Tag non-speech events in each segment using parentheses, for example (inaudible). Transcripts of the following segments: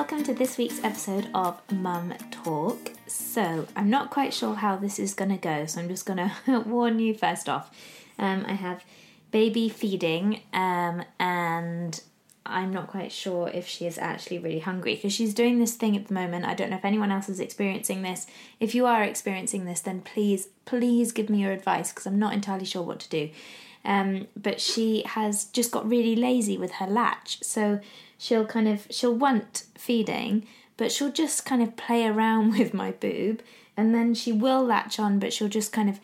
welcome to this week's episode of Mum Talk. So, I'm not quite sure how this is going to go, so I'm just going (laughs) to warn you first off. Um, I have baby feeding, um, and I'm not quite sure if she is actually really hungry because she's doing this thing at the moment. I don't know if anyone else is experiencing this. If you are experiencing this, then please, please give me your advice because I'm not entirely sure what to do. Um, but she has just got really lazy with her latch, so she'll kind of she'll want feeding, but she'll just kind of play around (laughs) with my boob, and then she will latch on, but she'll just kind of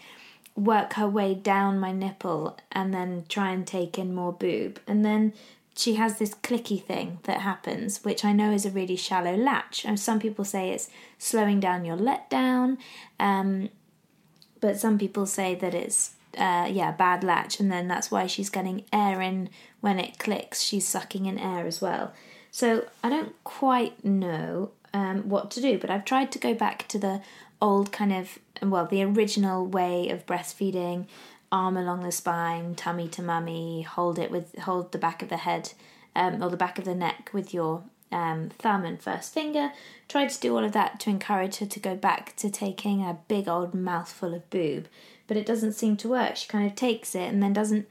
work her way down my nipple and then try and take in more boob, and then she has this clicky thing that happens, which I know is a really shallow latch. And some people say it's slowing down your letdown, um, but some people say that it's uh, yeah bad latch, and then that's why she's getting air in when it clicks. She's sucking in air as well. So I don't quite know um, what to do, but I've tried to go back to the old kind of well the original way of breastfeeding arm along the spine, tummy to mummy, hold it with hold the back of the head um, or the back of the neck with your um, thumb and first finger. Tried to do all of that to encourage her to go back to taking a big old mouthful of boob, but it doesn't seem to work. She kind of takes it and then doesn't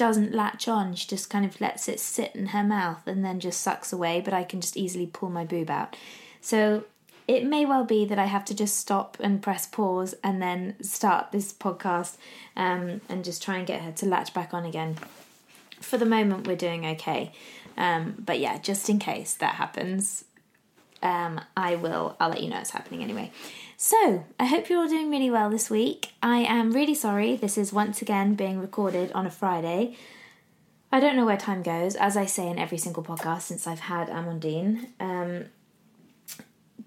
doesn't latch on. She just kind of lets it sit in her mouth and then just sucks away. But I can just easily pull my boob out. So it may well be that I have to just stop and press pause and then start this podcast um, and just try and get her to latch back on again. For the moment, we're doing okay. Um, but yeah, just in case that happens, um, I will. I'll let you know it's happening anyway. So I hope you're all doing really well this week. I am really sorry. This is once again being recorded on a Friday. I don't know where time goes, as I say in every single podcast since I've had Amandine. Um,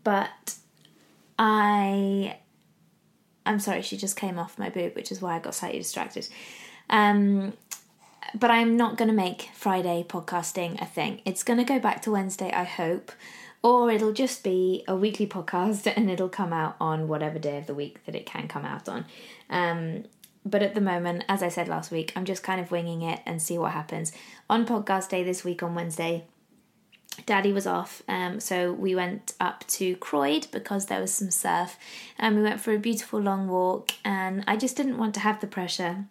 but I I'm sorry, she just came off my boob, which is why I got slightly distracted. Um, but I'm not going to make Friday podcasting a thing. It's going to go back to Wednesday, I hope, or it'll just be a weekly podcast (laughs) and it'll come out on whatever day of the week that it can come out on. Um, but at the moment, as I said last week, I'm just kind of winging it and see what happens. On podcast day this week on Wednesday, Daddy was off, um, so we went up to Croyde because there was some surf, and we went for a beautiful long walk. And I just didn't want to have the pressure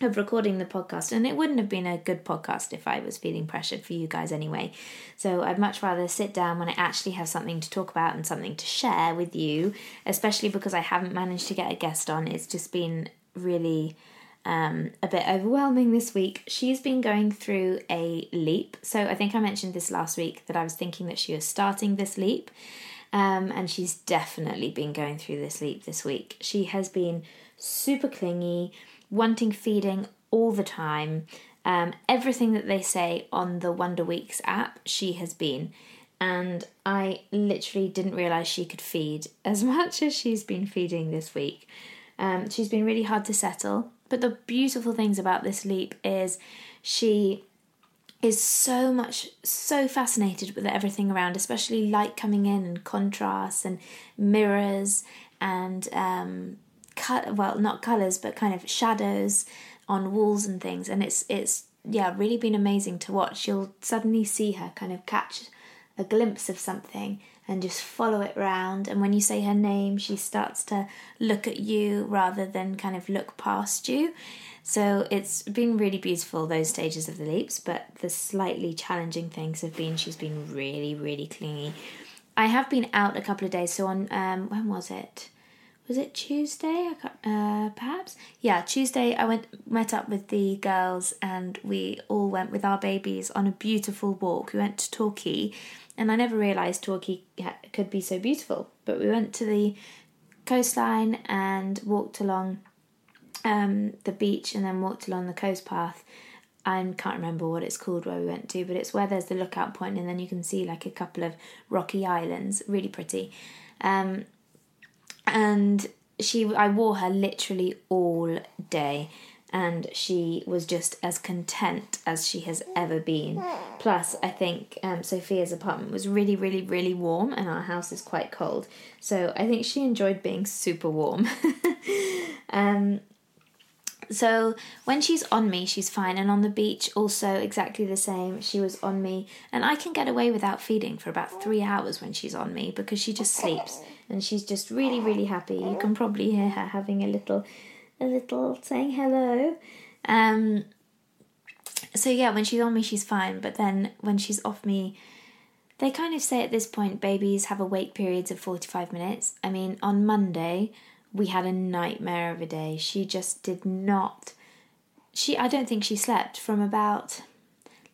of recording the podcast, and it wouldn't have been a good podcast if I was feeling pressured for you guys anyway. So I'd much rather sit down when I actually have something to talk about and something to share with you, especially because I haven't managed to get a guest on. It's just been really um, a bit overwhelming this week. She's been going through a leap. So I think I mentioned this last week that I was thinking that she was starting this leap. Um, and she's definitely been going through this leap this week. She has been super clingy, wanting feeding all the time. Um, everything that they say on the Wonder Weeks app, she has been. And I literally didn't realize she could feed as (laughs) much as she's been feeding this week. Um, she's been really hard to settle. But the beautiful things about this leap is she is so much so fascinated with everything around, especially light coming in and contrasts and mirrors and um, cut well not colors but kind of shadows on walls and things. And it's it's yeah really been amazing to watch. You'll suddenly see her kind of catch a glimpse of something and just follow it round. And when you say her name, she starts to look at you rather than kind of look past you. So it's been really beautiful, those stages of the leaps, but the slightly challenging things have been she's been really, really clingy. I have been out a couple of days, so on, um, when was it? Was it Tuesday? I can't, uh, perhaps. Yeah, Tuesday. I went met up with the girls, and we all went with our babies on a beautiful walk. We went to Torquay, and I never realised Torquay could be so beautiful. But we went to the coastline and walked along um, the beach, and then walked along the coast path. I can't remember what it's called where we went to, but it's where there's the lookout point, and then you can see like a couple of rocky islands, really pretty. Um, and she I wore her literally all day and she was just as content as she has ever been. Plus, I think um, Sophia's apartment was really, really, really warm, and our house is quite cold. So I think she enjoyed being super warm. (laughs) um, So when she's on me, she's fine. And on the beach, also exactly the same. She was on me. And I can get away without feeding for about three hours when she's on me because she just sleeps. And she's just really, really happy. You can probably hear her having a little, a little saying hello. Um, so yeah, when she's on me, she's fine. But then when she's off me, they kind of say at this point babies have awake periods of 45 minutes. I mean, on Monday, we had a nightmare of a day. She just did not she I don't think she slept from about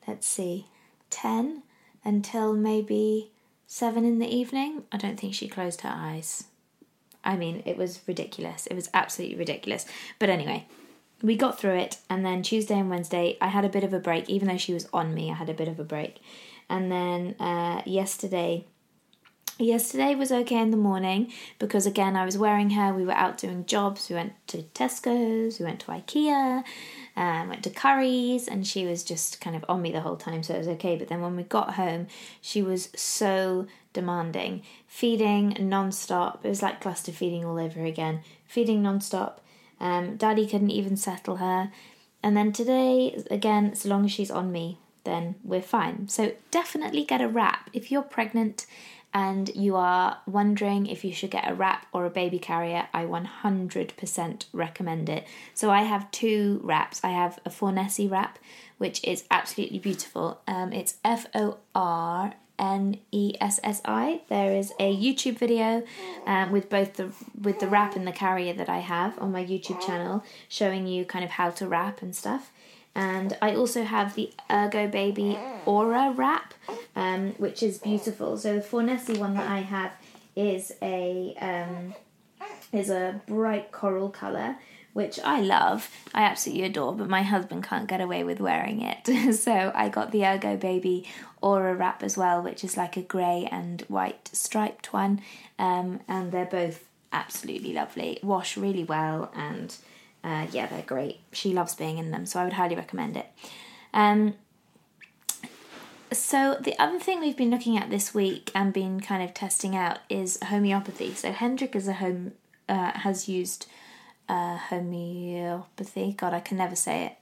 let's see 10 until maybe 7 in the evening. I don't think she closed her eyes. I mean, it was ridiculous. It was absolutely ridiculous. But anyway, we got through it and then Tuesday and Wednesday I had a bit of a break even though she was on me. I had a bit of a break. And then uh, yesterday Yesterday was okay in the morning because again I was wearing her. We were out doing jobs. We went to Tesco's, we went to IKEA, um, went to Curry's, and she was just kind of on me the whole time, so it was okay. But then when we got home, she was so demanding, feeding non-stop. It was like cluster feeding all over again, feeding non-stop. Um, Daddy couldn't even settle her, and then today again, as long as she's on me, then we're fine. So definitely get a wrap if you're pregnant and you are wondering if you should get a wrap or a baby carrier, I 100% recommend it. So I have two wraps. I have a Fornessi wrap, which is absolutely beautiful. Um, it's F O R N E S S I. There is a YouTube video um, with both the with the wrap and the carrier that I have on my YouTube channel, showing you kind of how to wrap and stuff. And I also have the Ergo Baby Aura wrap, um, which is beautiful. So the Fornessi one that I have is a um, is a bright coral color, which I love. I absolutely adore, but my husband can't get away with wearing it. (laughs) so I got the Ergo Baby Aura wrap as well, which is like a grey and white striped one, um, and they're both absolutely lovely. Wash really well and uh, yeah, they're great. She loves being in them, so I would highly recommend it. Um, so the other thing we've been looking at this week and been kind of testing out is homeopathy. So Hendrik is a home uh, has used uh, homeopathy. God, I can never say it.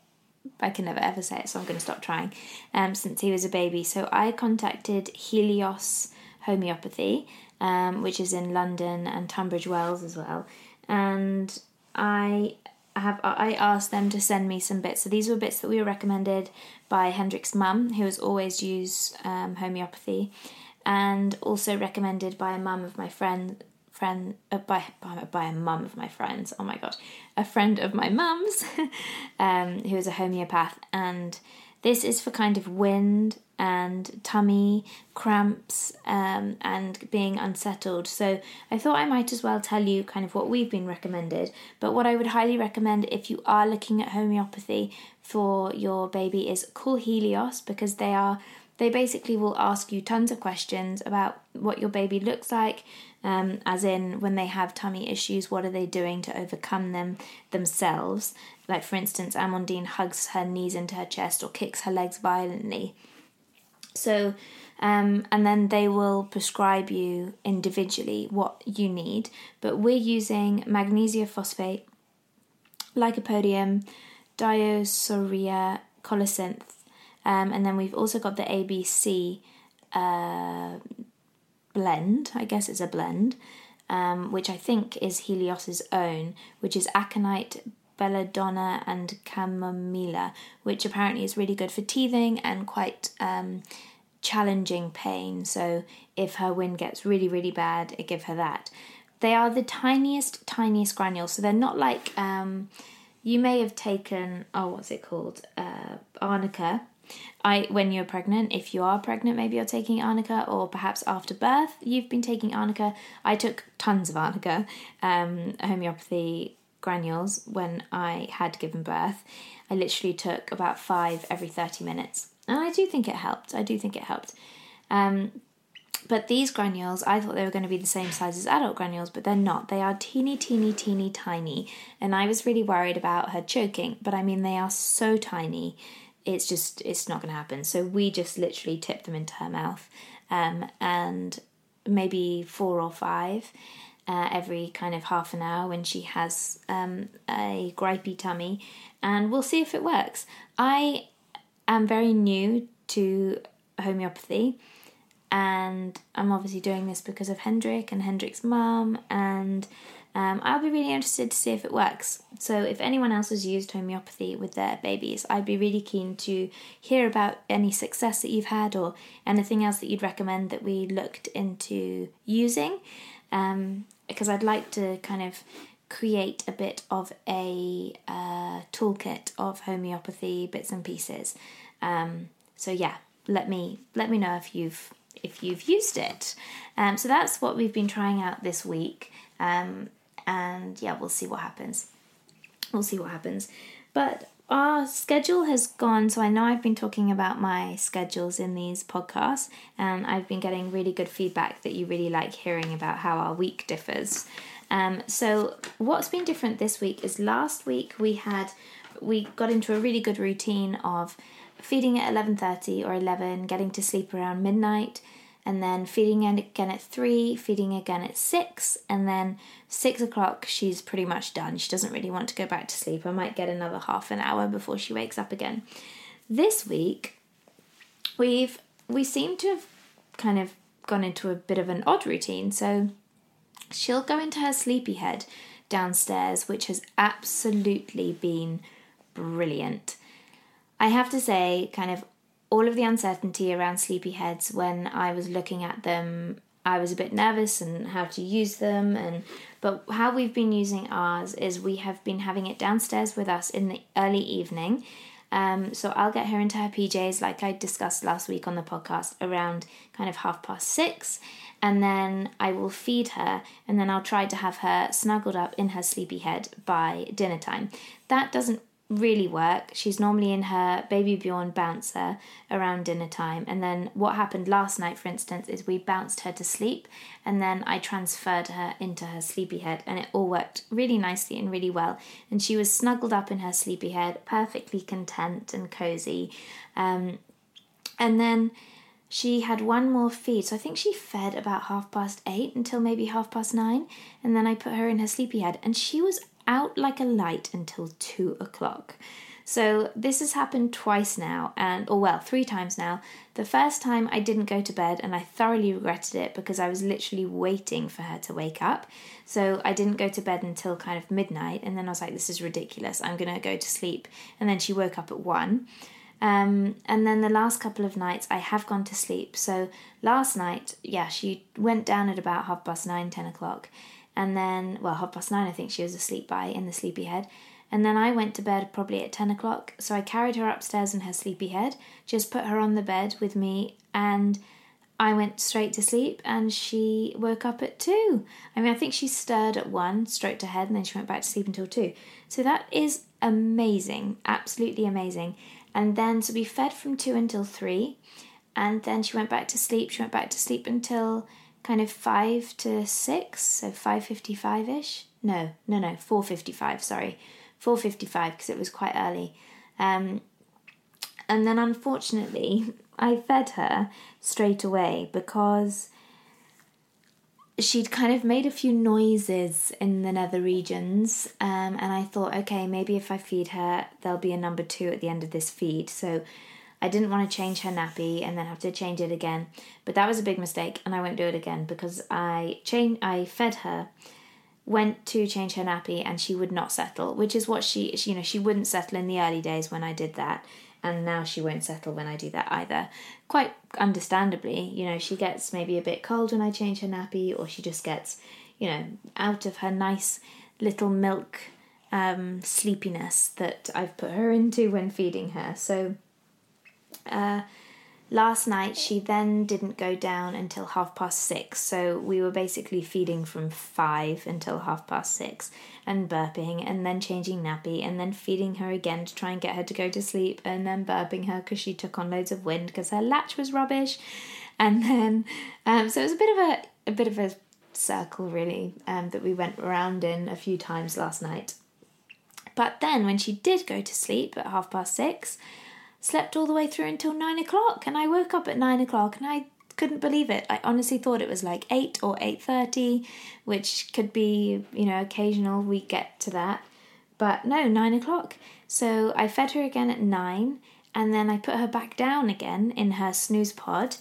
I can never ever say it, so I'm going to stop trying. Um, since he was a baby, so I contacted Helios Homeopathy, um, which is in London and Tunbridge Wells as well, and I I have I asked them to send me some bits. So these were bits that we were recommended by Hendrik's mum, who has always used um, homeopathy, and also recommended by a mum of my friend friend uh, by, by by a mum of my friends. Oh my god, a friend of my mum's, (laughs) um, who is a homeopath, and this is for kind of wind and tummy cramps um, and being unsettled. So I thought I might as well tell you kind of what we've been recommended. But what I would highly recommend if you are looking at homeopathy for your baby is call Helios because they are they basically will ask you tons of questions about what your baby looks like um, as in when they have tummy issues what are they doing to overcome them themselves like for instance amandine hugs her knees into her chest or kicks her legs violently so, um, and then they will prescribe you individually what you need. But we're using magnesia phosphate, lycopodium, dioscorea, colocynth, um, and then we've also got the ABC uh, blend. I guess it's a blend, um, which I think is Helios's own, which is aconite, belladonna and chamomilla, which apparently is really good for teething and quite um, challenging pain. So if her wind gets really, really bad, give her that. They are the tiniest, tiniest granules. So they're not like um, you may have taken. Oh, what's it called? Uh, arnica. I when you're pregnant, if you are pregnant, maybe you're taking arnica, or perhaps after birth you've been taking arnica. I took tons of arnica, um, homeopathy granules when I had given birth. I literally took about five every 30 minutes. And I do think it helped. I do think it helped. Um, but these granules, I thought they were going to be the same size as adult granules, but they're not. They are teeny, teeny, teeny, tiny. And I was really worried about her choking, but I mean, they are so tiny, it's just, it's not going to happen. So we just literally tipped them into her mouth, um, and maybe four or five uh, every kind of half an hour when she has um, a gripey tummy, and we'll see if it works. I am very new to homeopathy, and I'm obviously doing this because of Hendrik and Hendrik's mum, and um, I'll be really interested to see if it works. So, if anyone else has used homeopathy with their babies, I'd be really keen to hear about any success that you've had or anything else that you'd recommend that we looked into using. Um, because I'd like to kind of create a bit of a uh, toolkit of homeopathy bits and pieces. Um, so yeah, let me let me know if you've if you've used it. Um, so that's what we've been trying out this week. Um, and yeah, we'll see what happens. We'll see what happens. But our schedule has gone, so I know I've been talking about my schedules in these podcasts, and I've been getting really good feedback that you really like hearing about how our week differs. Um, so what's been different this week is last week we had we got into a really good routine of feeding at 11.30 or 11 getting to sleep around midnight and then feeding again at three, feeding again at six, and then six o'clock she's pretty much done. She doesn't really want to go back to sleep. I might get another half an hour before she wakes up again. This week, we've we seem to have kind of gone into a bit of an odd routine. So she'll go into her sleepy head downstairs, which has absolutely been brilliant. I have to say, kind of all of the uncertainty around sleepyheads when I was looking at them I was a bit nervous and how to use them and but how we've been using ours is we have been having it downstairs with us in the early evening. Um, so I'll get her into her PJs like I discussed last week on the podcast around kind of half past six and then I will feed her and then I'll try to have her snuggled up in her sleepy head by dinner time. That doesn't really work. She's normally in her baby Bjorn bouncer around dinner time. And then what happened last night, for instance, is we bounced her to sleep and then I transferred her into her sleepy head and it all worked really nicely and really well. And she was snuggled up in her sleepy head, perfectly content and cozy. Um, and then she had one more feed. So I think she fed about half past eight until maybe half past nine. And then I put her in her sleepy head and she was out like a light until two o'clock. So this has happened twice now, and or well, three times now. The first time I didn't go to bed, and I thoroughly regretted it because I was literally waiting for her to wake up. So I didn't go to bed until kind of midnight, and then I was like, "This is ridiculous. I'm gonna go to sleep." And then she woke up at one. Um, and then the last couple of nights I have gone to sleep. So last night, yeah, she went down at about half past nine, ten o'clock, and then well half past nine I think she was asleep by in the sleepy head. And then I went to bed probably at 10 o'clock. So I carried her upstairs in her sleepy head, just put her on the bed with me, and I went straight to sleep. And she woke up at 2. I mean, I think she stirred at 1, stroked her head, and then she went back to sleep until 2. So that is amazing, absolutely amazing. And then, so we fed from 2 until 3. And then she went back to sleep. She went back to sleep until kind of 5 to 6, so 5.55 ish. No, no, no, 4.55, sorry. 4.55 because it was quite early. Um, and then unfortunately, (laughs) I fed her straight away because she'd kind of made a few noises in the nether regions um, and i thought okay maybe if i feed her there'll be a number two at the end of this feed so I didn't want to change her nappy and then have to change it again. But that was a big mistake and I won't do it again because I changed I fed her went to change her nappy and she would not settle, which is what she, she you know, she wouldn't settle in the early days when I did that and now she won't settle when I do that either. Quite understandably, you know, she gets maybe a bit cold when I change her nappy, or she just gets, you know, out of her nice little milk um, sleepiness that I've put her into when feeding her. So uh, last night she then didn't go down until half past six, so we were basically feeding from five until half past six and burping and then changing nappy and then feeding her again to try and get her to go to sleep and then burping her because she took on loads of wind because her latch was rubbish. And then, um, so it was a bit of a, a bit of a circle really um, that we went around in a few times last night. But then when she did go to sleep at half past six, slept all the way through until nine o'clock, and I woke up at nine o'clock and I couldn't believe it. I honestly thought it was like 8 or 8.30, which could be, you know, occasional, we get to that. But no, 9 o'clock. So I fed her again at 9, and then I put her back down again in her snooze pod,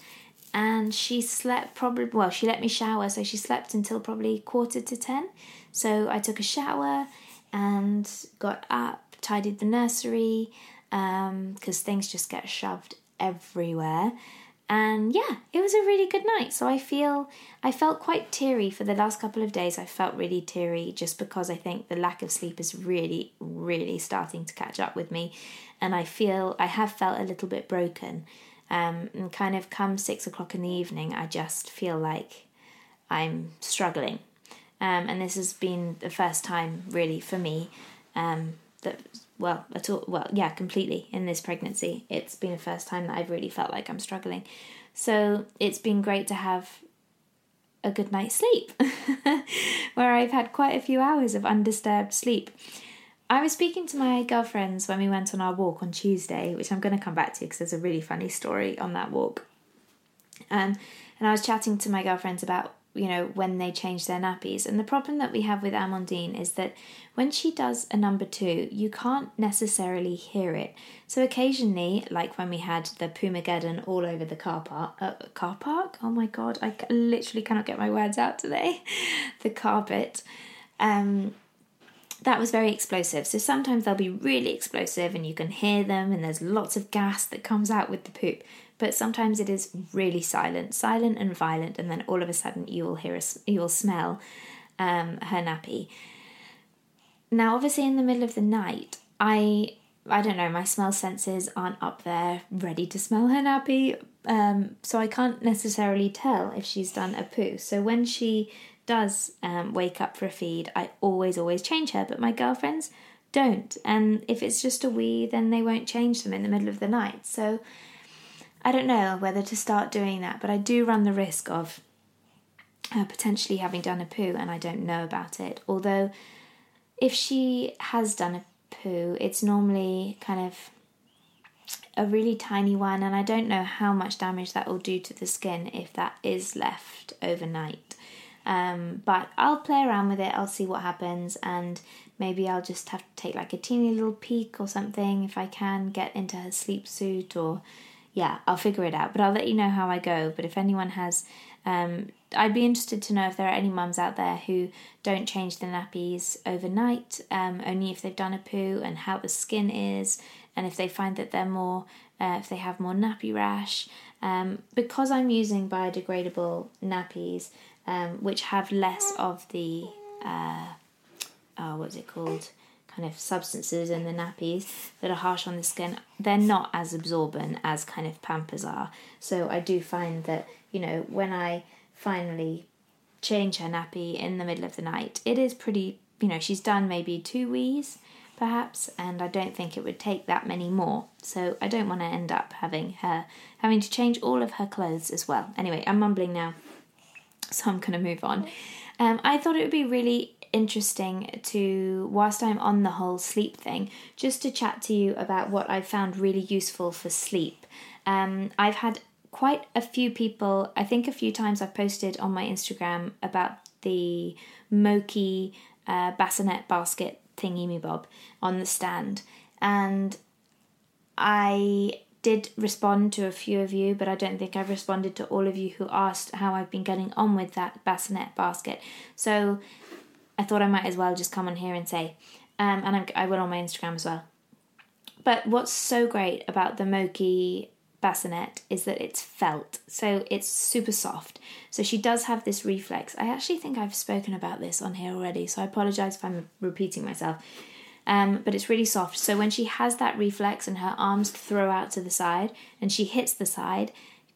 and she slept probably, well, she let me shower, so she slept until probably quarter to 10. So I took a shower and got up, tidied the nursery, because um, things just get shoved everywhere. And yeah, it was a really good night. So I feel I felt quite teary for the last couple of days. I felt really teary just because I think the lack of sleep is really, really starting to catch up with me, and I feel I have felt a little bit broken. Um, and kind of come six o'clock in the evening, I just feel like I'm struggling. Um, and this has been the first time, really, for me um, that well at all well yeah completely in this pregnancy. It's been the first time that i've really felt like i'm struggling. So it's been great to have a good night's sleep (laughs) where i've had quite a few hours of undisturbed sleep. I was speaking to my girlfriends when we went on our walk on tuesday which i'm going to come back to because there's a really funny story on that walk. Um, and i was chatting to my girlfriends about you know, when they change their nappies. And the problem that we have with Amandine is that when she does a number two, you can't necessarily hear it. So occasionally, like when we had the Pumageddon all over the car park, uh, car park? Oh my god, I literally cannot get my words out today. (laughs) the carpet. Um, that was very explosive. So sometimes they'll be really explosive and you can hear them, and there's lots of gas that comes out with the poop but sometimes it is really silent, silent and violent, and then all of a sudden you will hear a, you will smell um, her nappy. Now, obviously, in the middle of the night, I I don't know, my smell senses aren't up there ready to smell her nappy, um, so I can't necessarily tell if she's done a poo. So when she does um, wake up for a feed, I always always change her, but my girlfriends don't, and if it's just a wee, then they won't change them in the middle of the night. So I don't know whether to start doing that, but I do run the risk of uh, potentially having done a poo and I don't know about it. Although, if she has done a poo, it's normally kind of a really tiny one, and I don't know how much damage that will do to the skin if that is left overnight. Um, but I'll play around with it, I'll see what happens, and maybe I'll just have to take like a teeny little peek or something if I can get into her sleep suit or yeah, I'll figure it out. But I'll let you know how I go. But if anyone has, um, I'd be interested to know if there are any mums out there who don't change the nappies overnight, um, only if they've done a poo, and how the skin is, and if they find that they're more, uh, if they have more nappy rash. Um, because I'm using biodegradable nappies, um, which have less of the, uh, oh, what's it called? Kind of substances in the nappies that are harsh on the skin, they're not as absorbent as kind of Pampers are. So I do find that, you know, when I finally change her nappy in the middle of the night, it is pretty, you know, she's done maybe two wees perhaps, and I don't think it would take that many more. So I don't want to end up having her having to change all of her clothes as well. Anyway, I'm mumbling now, so I'm going to move on. Um, I thought it would be really interesting to, whilst I'm on the whole sleep thing, just to chat to you about what I've found really useful for sleep. Um, I've had quite a few people, I think a few times I've posted on my Instagram about the Moki uh, bassinet basket thingy me bob on the stand. And I did respond to a few of you, but I don't think I've responded to all of you who asked how I've been getting on with that bassinet basket. So I thought I might as well just come on here and say, um, and I'm, I will on my Instagram as well. But what's so great about the Moki bassinet is that it's felt, so it's super soft. So she does have this reflex. I actually think I've spoken about this on here already, so I apologize if I'm repeating myself. Um, but it's really soft. So when she has that reflex and her arms throw out to the side and she hits the side,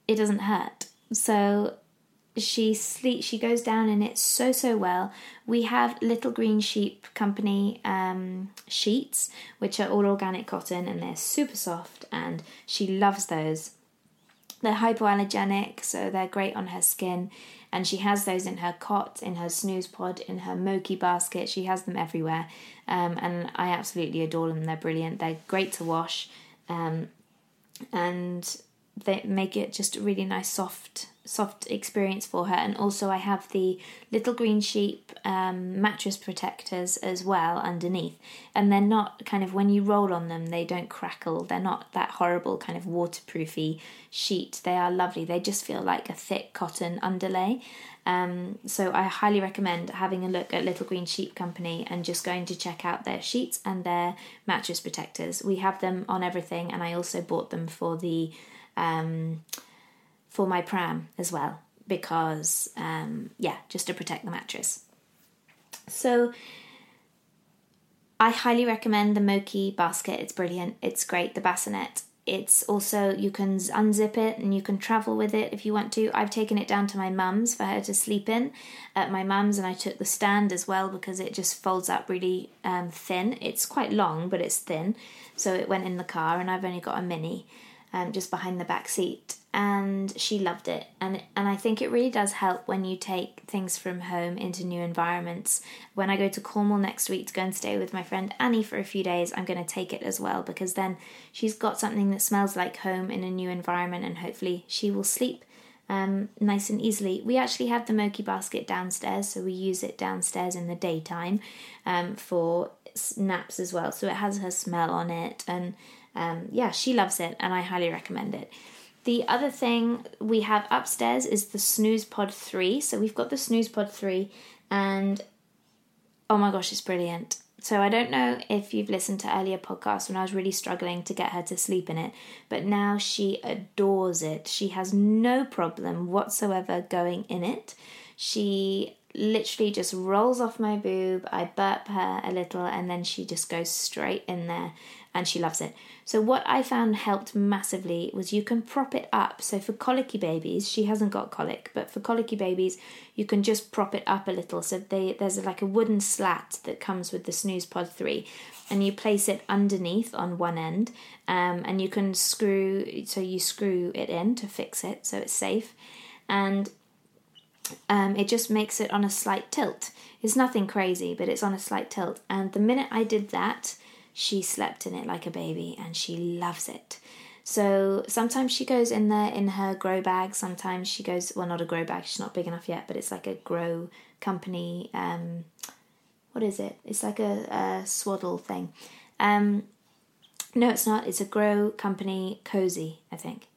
it doesn't hurt. So she sleep she goes down in it so so well. We have little green sheep company um, sheets which are all organic cotton and they're super soft and she loves those. They're hypoallergenic so they're great on her skin and she has those in her cot in her snooze pod in her moki basket. She has them everywhere um, and i absolutely adore them. They're brilliant. They're great to wash um, and they make it just a really nice soft soft experience for her. And also I have the little green sheep um, mattress protectors as well underneath. And they're not kind of when you roll on them they don't crackle. They're not that horrible kind of waterproofy sheet. They are lovely. They just feel like a thick cotton underlay. Um, so I highly recommend having a look at Little Green Sheep Company and just going to check out their sheets and their mattress protectors. We have them on everything, and I also bought them for the um, for my pram as well because um, yeah, just to protect the mattress. So I highly recommend the Moki basket. It's brilliant. It's great. The bassinet it's also you can unzip it and you can travel with it if you want to. I've taken it down to my mum's for her to sleep in at my mum's, and I took the stand as well because it just folds up really um, thin. It's quite long, but it's thin, so it went in the car, and I've only got a mini um, just behind the back seat and she loved it and and I think it really does help when you take things from home into new environments. When I go to Cornwall next week to go and stay with my friend Annie for a few days, I'm going to take it as well because then she's got something that smells like home in a new environment and hopefully she will sleep um, nice and easily. We actually have the Moki basket downstairs, so we use it downstairs in the daytime um, for naps as well. So it has her smell on it, and um, yeah, she loves it, and I highly recommend it. The other thing we have upstairs is the Snooze Pod 3. So we've got the Snooze Pod 3 and oh my gosh, it's brilliant. So I don't know if you've listened to earlier podcasts when I was really struggling to get her to sleep in it, but now she adores it. She has no problem whatsoever going in it. She literally just rolls off my boob. I burp her a little and then she just goes straight in there and she loves it. So, what I found helped massively was you can prop it up. So, for colicky babies, she hasn't got colic, but for colicky babies, you can just prop it up a little. So, they, there's like a wooden slat that comes with the Snooze Pod 3, and you place it underneath on one end, um, and you can screw, so you screw it in to fix it so it's safe. And um, it just makes it on a slight tilt. It's nothing crazy, but it's on a slight tilt. And the minute I did that, she slept in it like a baby and she loves it. So sometimes she goes in there in her grow bag. Sometimes she goes, well, not a grow bag, she's not big enough yet, but it's like a gro company. Um, what is it? It's like a, a swaddle thing. Um, no, it's not. It's a gro company cozy, I think.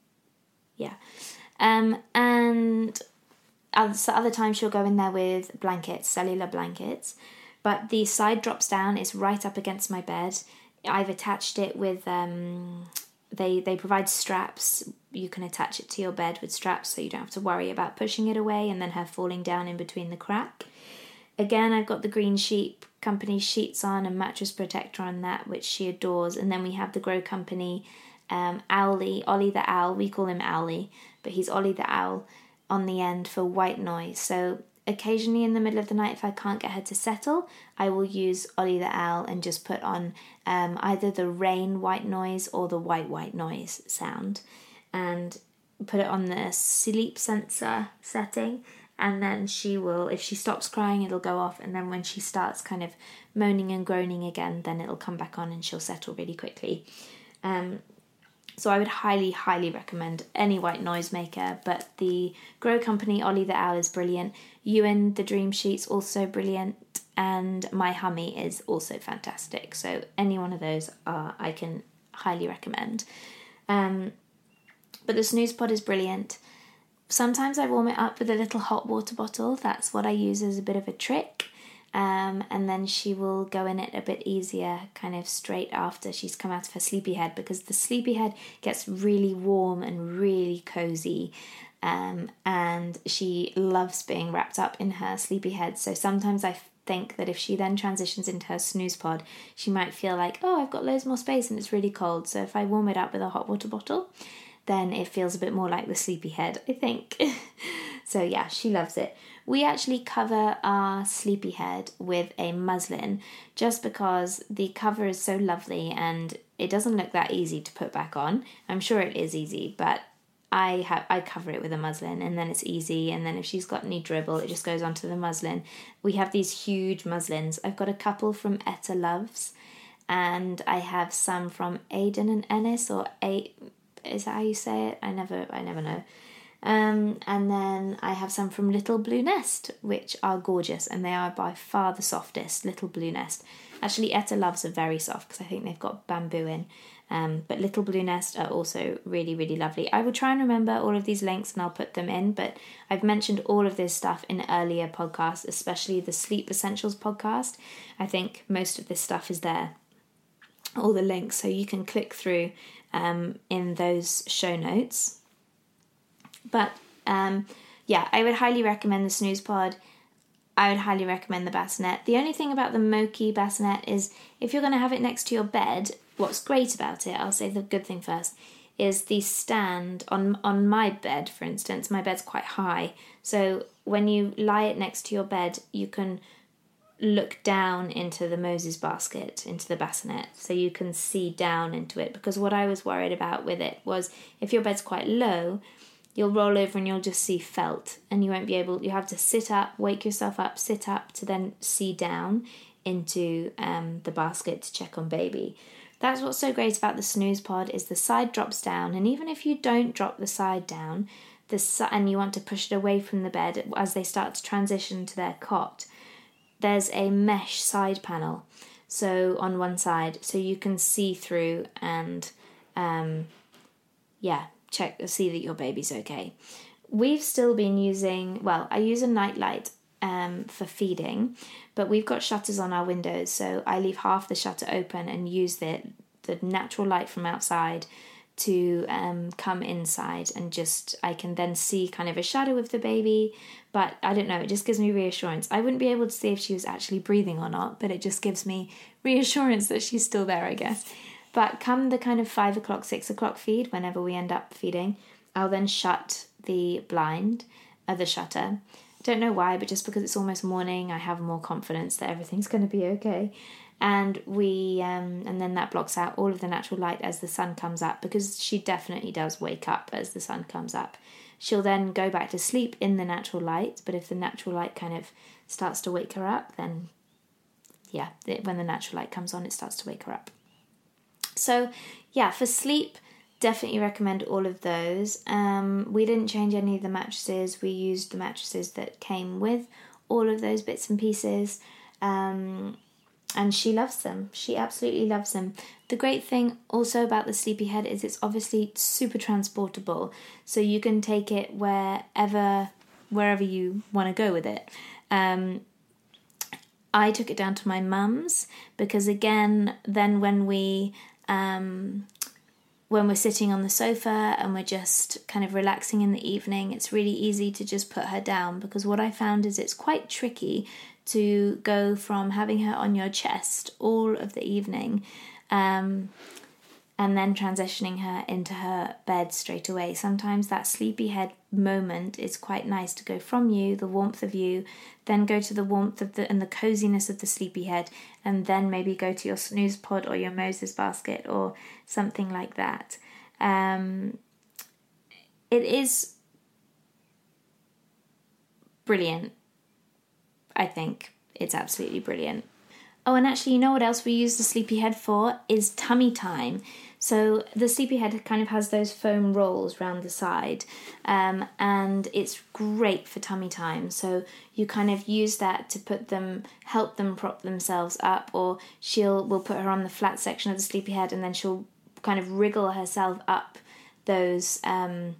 Yeah. Um, and other times she'll go in there with blankets, cellular blankets but the side drops down it's right up against my bed. I've attached it with um, they they provide straps. You can attach it to your bed with straps so you don't have to worry about pushing it away and then her falling down in between the crack. Again i've got the green sheep company sheets on and mattress protector on that which she adores. And then we have the gro company um, owlie ollie the owl. We call him owlie but he's ollie the owl on the end for white noise. So Occasionally, in the middle of the night, if I can't get her to settle, I will use Ollie the Owl and just put on um, either the rain white noise or the white white noise sound and put it on the sleep sensor setting. And then she will, if she stops crying, it'll go off. And then when she starts kind of moaning and groaning again, then it'll come back on and she'll settle really quickly. Um, so I would highly, highly recommend any white noise maker. But the Gro Company Ollie the Owl is brilliant. Ewan the Dream Sheep's also brilliant, and My Hummy is also fantastic. So any one of those are I can highly recommend. Um, but the snooze pod is brilliant. Sometimes I warm it up with a little hot water bottle. That's what I use as a bit of a trick um, and then she will go in it a bit easier, kind of straight after she's come out of her sleepy head, because the sleepy head gets really warm and really cozy. Um, and she loves being wrapped up in her sleepy head. So sometimes I think that if she then transitions into her snooze pod, she might feel like, oh, I've got loads more space and it's really cold. So if I warm it up with a hot water bottle, then it feels a bit more like the sleepy head, I think. (laughs) so yeah, she loves it we actually cover our sleepy head with a muslin just because the cover is so lovely and it doesn't look that easy to put back on. I'm sure it is easy, but I have I cover it with a muslin and then it's easy and then if she's got any dribble it just goes onto the muslin. We have these huge muslins. I've got a couple from Etta Loves and I have some from Aden and Ennis or A is that how you say it? I never I never know. Um, and then I have some from Little Blue Nest, which are gorgeous, and they are by far the softest. Little Blue Nest. Actually, Etta loves are very soft because I think they've got bamboo in. Um, but Little Blue Nest are also really, really lovely. I will try and remember all of these links and I'll put them in, but I've mentioned all of this stuff in earlier podcasts, especially the Sleep Essentials podcast. I think most of this stuff is there, all the links, so you can click through um, in those show notes. But um, yeah, I would highly recommend the Snooze Pod. I would highly recommend the bassinet. The only thing about the Moki bassinet is if you're going to have it next to your bed, what's great about it, I'll say the good thing first, is the stand on on my bed, for instance. My bed's quite high, so when you lie it next to your bed, you can look down into the Moses basket, into the bassinet, so you can see down into it. Because what I was worried about with it was if your bed's quite low, you'll roll over and you'll just see felt, and you won't be able. You have to sit up, wake yourself up, sit up to then see down into um, the basket to check on baby. That's what's so great about the snooze pod is the side drops down, and even if you don't drop the side down, the and you want to push it away from the bed as they start to transition to their cot, there's a mesh side panel. So on one side, so you can see through and, um, yeah, check see that your baby's okay. We've still been using well, I use a nightlight um, for feeding, but we've got shutters on our windows, so I leave half the shutter open and use the the natural light from outside to um, come inside and just I can then see kind of a shadow of the baby, but I don't know, it just gives me reassurance. I wouldn't be able to see if she was actually breathing or not, but it just gives me reassurance that she's still there, I guess. But come the kind of five o'clock, six o'clock feed, whenever we end up feeding, I'll then shut the blind, uh, the shutter, don't know why, but just because it's almost morning, I have more confidence that everything's going to be okay. And we, um, and then that blocks out all of the natural light as the sun comes up because she definitely does wake up as the sun comes up. She'll then go back to sleep in the natural light, but if the natural light kind of starts to wake her up, then yeah, when the natural light comes on, it starts to wake her up. So, yeah, for sleep, definitely recommend all of those. Um, we didn't change any of the mattresses. We used the mattresses that came with all of those bits and pieces. Um, and she loves them. She absolutely loves them. The great thing also about the Sleepyhead is it's obviously super transportable, so you can take it wherever wherever you want to go with it. Um, I took it down to my mum's because again, then when we um, when we're sitting on the sofa and we're just kind of relaxing in the evening, it's really easy to just put her down because what I found is it's quite tricky to go from having her on your chest all of the evening um, and then transitioning her into her bed straight away. Sometimes that sleepyhead moment is quite nice to go from you, the warmth of you, then go to the warmth of the and the coziness of the sleepyhead, and then maybe go to your snooze pod or your Moses basket or something like that. Um, it is brilliant. I think it's absolutely brilliant. Oh, and actually, you know what else we use the sleepyhead for? Is tummy time. So the sleepyhead kind of has those foam rolls round the side, um, and it's great for tummy time. So you kind of use that to put them, help them prop themselves up, or she'll we'll put her on the flat section of the sleepyhead, and then she'll kind of wriggle herself up those um,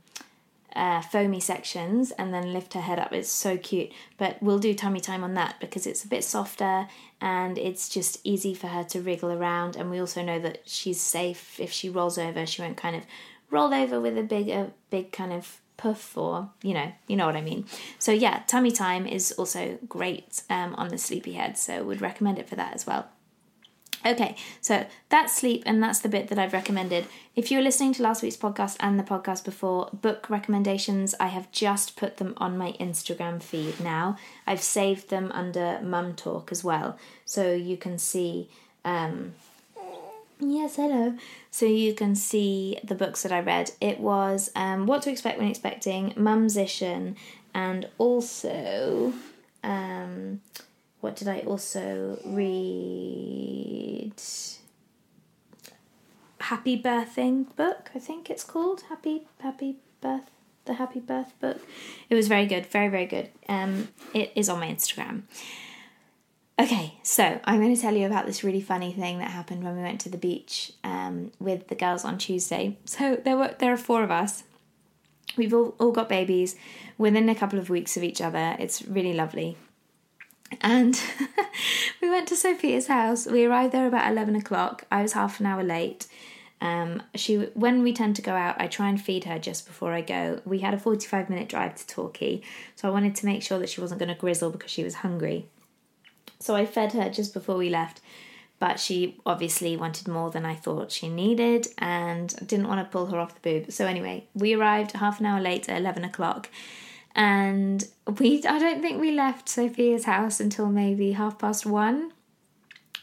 uh, foamy sections and then lift her head up. It's so cute. But we'll do tummy time on that because it's a bit softer and it's just easy for her to wriggle around. And we also know that she's safe if she rolls over. She won't kind of roll over with a big, a big kind of puff or you know you know what i mean so yeah tummy time is also great um, on the sleepy head so would recommend it for that as well Okay, so that's sleep, and that's the bit that I've recommended. If you were listening to last week's podcast and the podcast before, book recommendations, I have just put them on my Instagram feed now. I've saved them under Mum Talk as well, so you can see. Um, yes, hello. So you can see the books that I read. It was um, What to Expect When Expecting, Mumsition, and also. Um, what did I also read? Happy Birthing book, I think it's called. Happy Happy Birth the Happy Birth book. It was very good, very very good. Um, it is on my Instagram. Okay, so I'm going to tell you about this really funny thing that happened when we went to the beach um, with the girls on Tuesday. So there were there are four of us. We've all, all got babies within a couple of weeks of each other. It's really lovely. And (laughs) we went to Sophia's house. We arrived there about eleven o'clock. I was half an hour late. Um, she when we tend to go out, I try and feed her just before I go. We had a forty-five minute drive to Torquay, so I wanted to make sure that she wasn't going to grizzle because she was hungry. So I fed her just before we left, but she obviously wanted more than I thought she needed and didn't want to pull her off the boob. So anyway, we arrived half an hour late at 11 o'clock and we I don't think we left Sophia's house until maybe half past one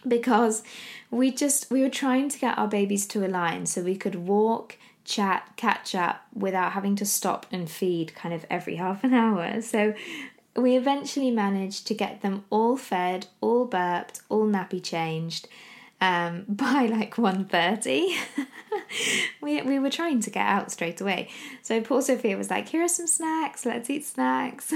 because we just we were trying to get our babies to align so we could walk chat catch up without having to stop and feed kind of every (laughs) half an hour so we eventually managed to get them all fed, all burped, all nappy changed um, (laughs) by like 1.30. (laughs) (laughs) we, we were trying to get out straight away. So poor Sophia was like, here are some snacks, let's eat snacks.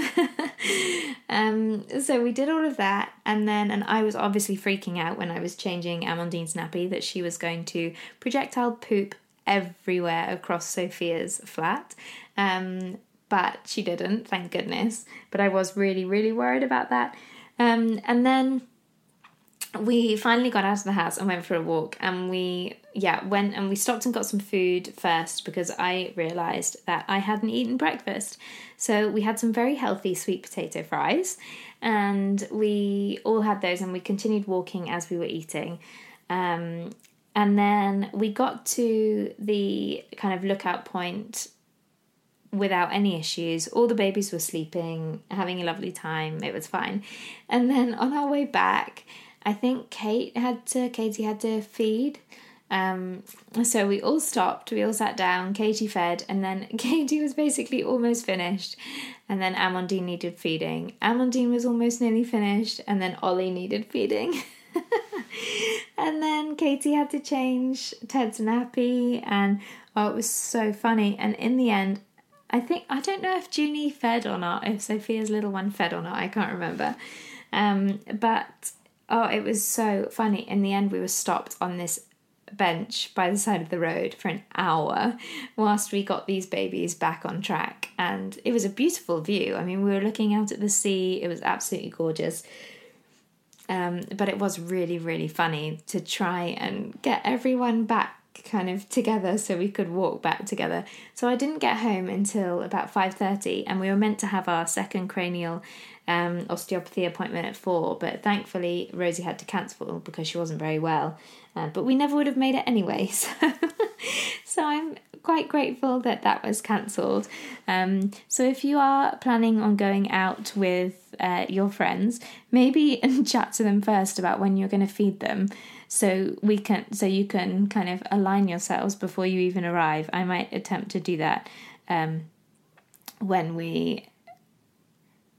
(laughs) um, so we did all of that. And then, and I was obviously freaking out when I was changing Amandine's nappy that she was going to projectile poop everywhere across Sophia's flat. Um, but she didn't, thank goodness. But I was really, really worried about that. Um, and then we finally got out of the house and went for a walk and we yeah went and we stopped and got some food first because i realized that i hadn't eaten breakfast so we had some very healthy sweet potato fries and we all had those and we continued walking as we were eating um, and then we got to the kind of lookout point without any issues. All the babies were sleeping, having a lovely time. It was fine. And then on our way back, I think Kate had to Katie had to feed. Um, so we all stopped, we all sat down, Katie fed, and then (laughs) Katie was basically almost finished. And then Amandine needed feeding. Amandine was almost nearly finished, and then Ollie needed feeding. (laughs) and then Katie had to change Ted's nappy, and oh, it was so funny. And in the end, I think I don't know if Junie fed or not, if Sophia's little one fed or not. I can't remember. Um, but oh, it was so funny. In the end, we were stopped on this bench by the side of the road for an hour whilst we got these babies back on track, and it was a beautiful view. I mean, we were looking out at the sea. It was absolutely gorgeous. Um, but it was really, really funny to try and get everyone back kind of together so we could walk back together. So I didn't get home until about 5:30 and we were meant to have our second cranial um, osteopathy appointment at 4, but thankfully Rosie had to cancel because she wasn't very well. Uh, but we never would have made it anyway. (laughs) So so I'm quite grateful that that was cancelled. Um, so if you are planning on going out with uh, your friends, maybe (laughs) chat to them first about when you're going to feed them so we can so you can kind of align yourselves before you even arrive i might attempt to do that um, when we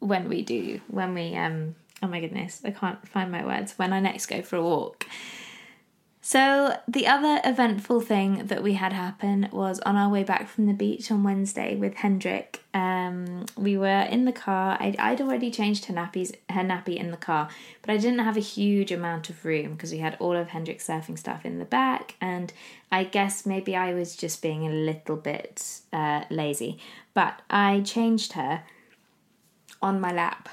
when we do when we um oh my goodness i can't find my words when i next go for a walk so, the other eventful thing that we had happen was on our way back from the beach on Wednesday with Hendrik. Um, we were in the car. I'd, I'd already changed her nappies, her nappy in the car, but I didn't have a huge amount of room because we had all of Hendrik's surfing stuff in the back, and I guess maybe I was just being a little bit uh, lazy. But I changed her on my lap,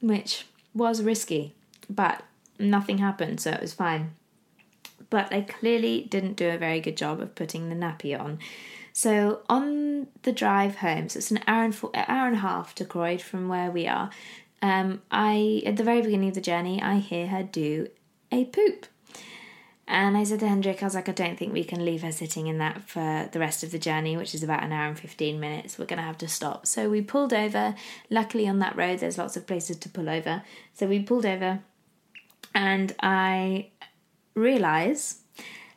which was risky, but nothing happened, so it was fine but I clearly didn't do a very good job of putting the nappy on. So on the drive home, so it's an hour and four, hour and a half to Croyde from where we are. Um, I at the very beginning of the journey, I hear her do a poop. And I said to Hendrik, I was like, I don't think we can leave her sitting in that for the rest of the journey, which is about an hour and 15 minutes. We're going to have to stop. So we pulled over. Luckily, on that road, there's lots of places to pull over. So we pulled over and I realize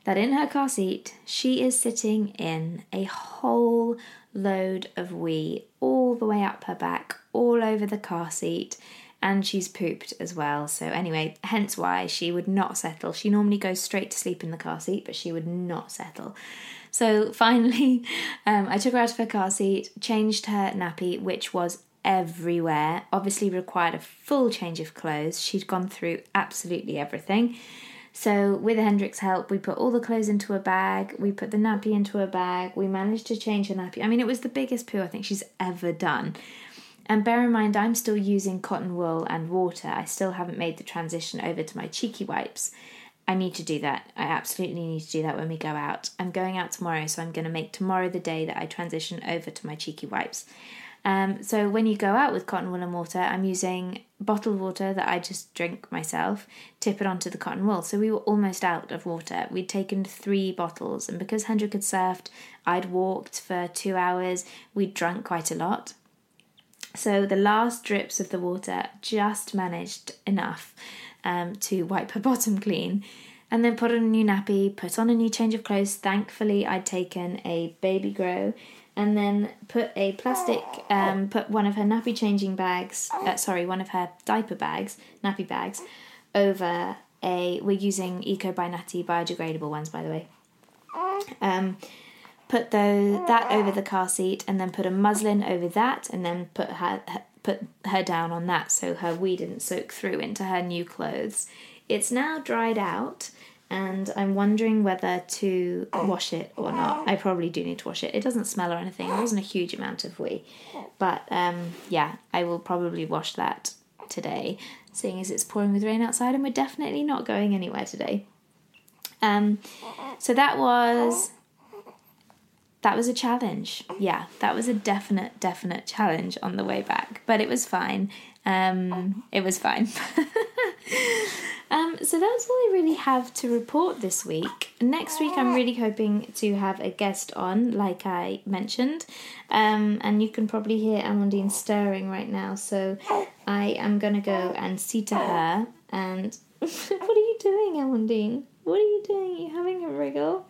that in her car seat, she is sitting in a whole load of wee all the way up her back, all over the car seat. And she's pooped as well. So, anyway, hence why she would not settle. She normally goes straight to sleep in the car seat, but she would not settle. So, (laughs) finally, um, I took her out of her car seat, changed her nappy, which was everywhere, obviously required a full change of clothes. She'd gone through absolutely everything. So, with Hendrik's help, we put all the clothes into a bag, we put the nappy into a bag, we managed to change her nappy. I mean, it was the biggest poo I think she's ever done. And bear in mind, I'm still using cotton wool and water. I still haven't made the transition over to my cheeky wipes. I need to do that. I absolutely need to do that when we go out. I'm going out tomorrow, so I'm going to make tomorrow the day that I transition over to my cheeky wipes. Um, so when you go out with cotton wool and water, I'm using bottled water that I just drink myself, tip it onto the cotton wool. So we were almost out of water. We'd taken three bottles, and because Hendrik had surfed, I'd walked for two hours, we'd drunk quite a lot. So the last drips of the water just managed enough um, to wipe her (laughs) bottom clean. And then put on a new nappy, put on a new change of clothes. Thankfully, I'd taken a baby grow and then put a plastic, um, put one of her nappy changing bags, uh, sorry, one of her diaper bags, nappy bags, over a, we're using Eco by Naty biodegradable ones by the way. Um, put that over the car seat and then put a muslin over that and then put her, her put her down on that so her wee didn't soak through into her new clothes. It's now dried out and I'm wondering whether to wash it or not. I probably do need to wash it. It doesn't smell or anything. It wasn't a huge amount of wee, but um, yeah, I will probably wash that today, seeing as it's pouring with rain outside, and we're definitely not going anywhere today. Um, so that was that was a challenge. Yeah, that was a definite, definite challenge on the way back, but it was fine. Um, it was fine. (laughs) um, so that's all I really have to report this week. Next week, I'm really hoping to have a guest on, like I mentioned, um, and you can probably hear Amandine stirring right now. So I am gonna go and see to her. And (laughs) what are you doing, Amandine? What are you doing? Are you having a wriggle?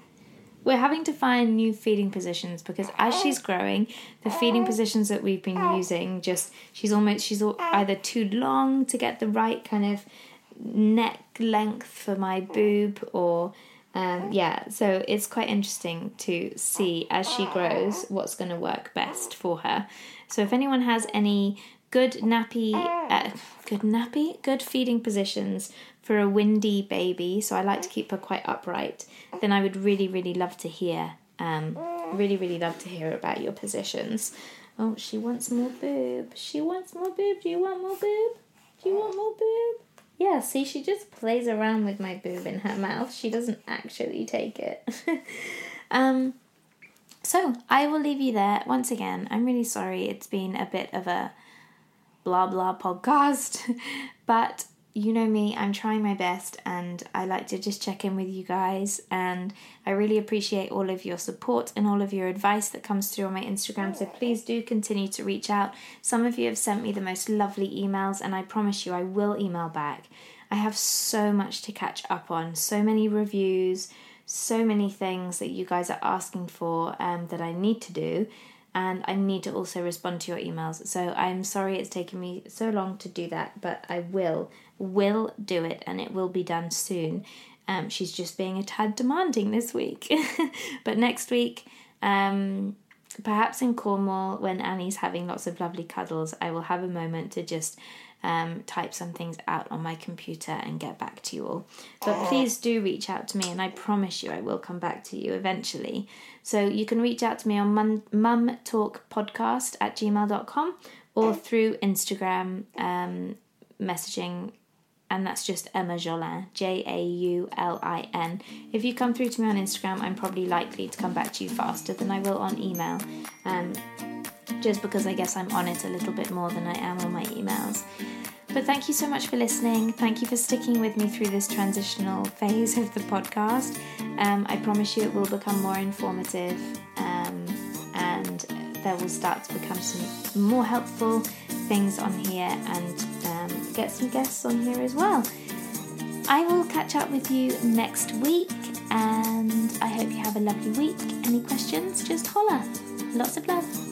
We're having to find new feeding positions because as she's growing, the feeding positions that we've been using just she's almost she's either too long to get the right kind of neck length for my boob or um, yeah, so it's quite interesting to see as she grows what's going to work best for her. So if anyone has any good nappy, uh, good nappy, good feeding positions for a windy baby, so I like to keep her quite upright, then I would really, really love to hear. Um, really, really love to hear about your positions. Oh, she wants more boob. She wants more boob. Do you want more boob? Do you want more boob? Yeah, see, she just plays around with my boob in her mouth. She doesn't actually take it. (laughs) um, so I will leave you there. Once again, I'm really sorry it's been a bit of a blah blah podcast, (laughs) but you know me, I'm trying my best and I like to just check in with you guys. And I really appreciate all of your support and all of your advice that comes through on my Instagram. So please do continue to reach out. Some of you have sent me the most lovely emails, and I promise you I will email back. I have so much to catch up on, so many reviews, so many things that you guys are asking for um, that I need to do and I need to also respond to your emails. So I'm sorry it's taken me so long to do that, but I will, will do it and it will be done soon. Um, she's just being a tad demanding this week. (laughs) but next week, um, perhaps in Cornwall, when Annie's having lots of lovely cuddles, I will have a moment to just um, type some things out on my computer and get back to you all. But please do reach out to me, and I promise you I will come back to you eventually. So you can reach out to me on mum, mumtalkpodcast at gmail.com or through Instagram um, messaging and that's just Emma Jaulin, J A U L I N. If you come through to me on Instagram, I'm probably likely to come back to you faster than I will on email. Um, just because I guess I'm on it a little bit more than I am on my emails. But thank you so much for listening. Thank you for sticking with me through this transitional phase of the podcast. Um, I promise you it will become more informative um, and there will start to become some more helpful things on here and um, get some guests on here as well. I will catch up with you next week and I hope you have a lovely week. Any questions? Just holler. Lots of love.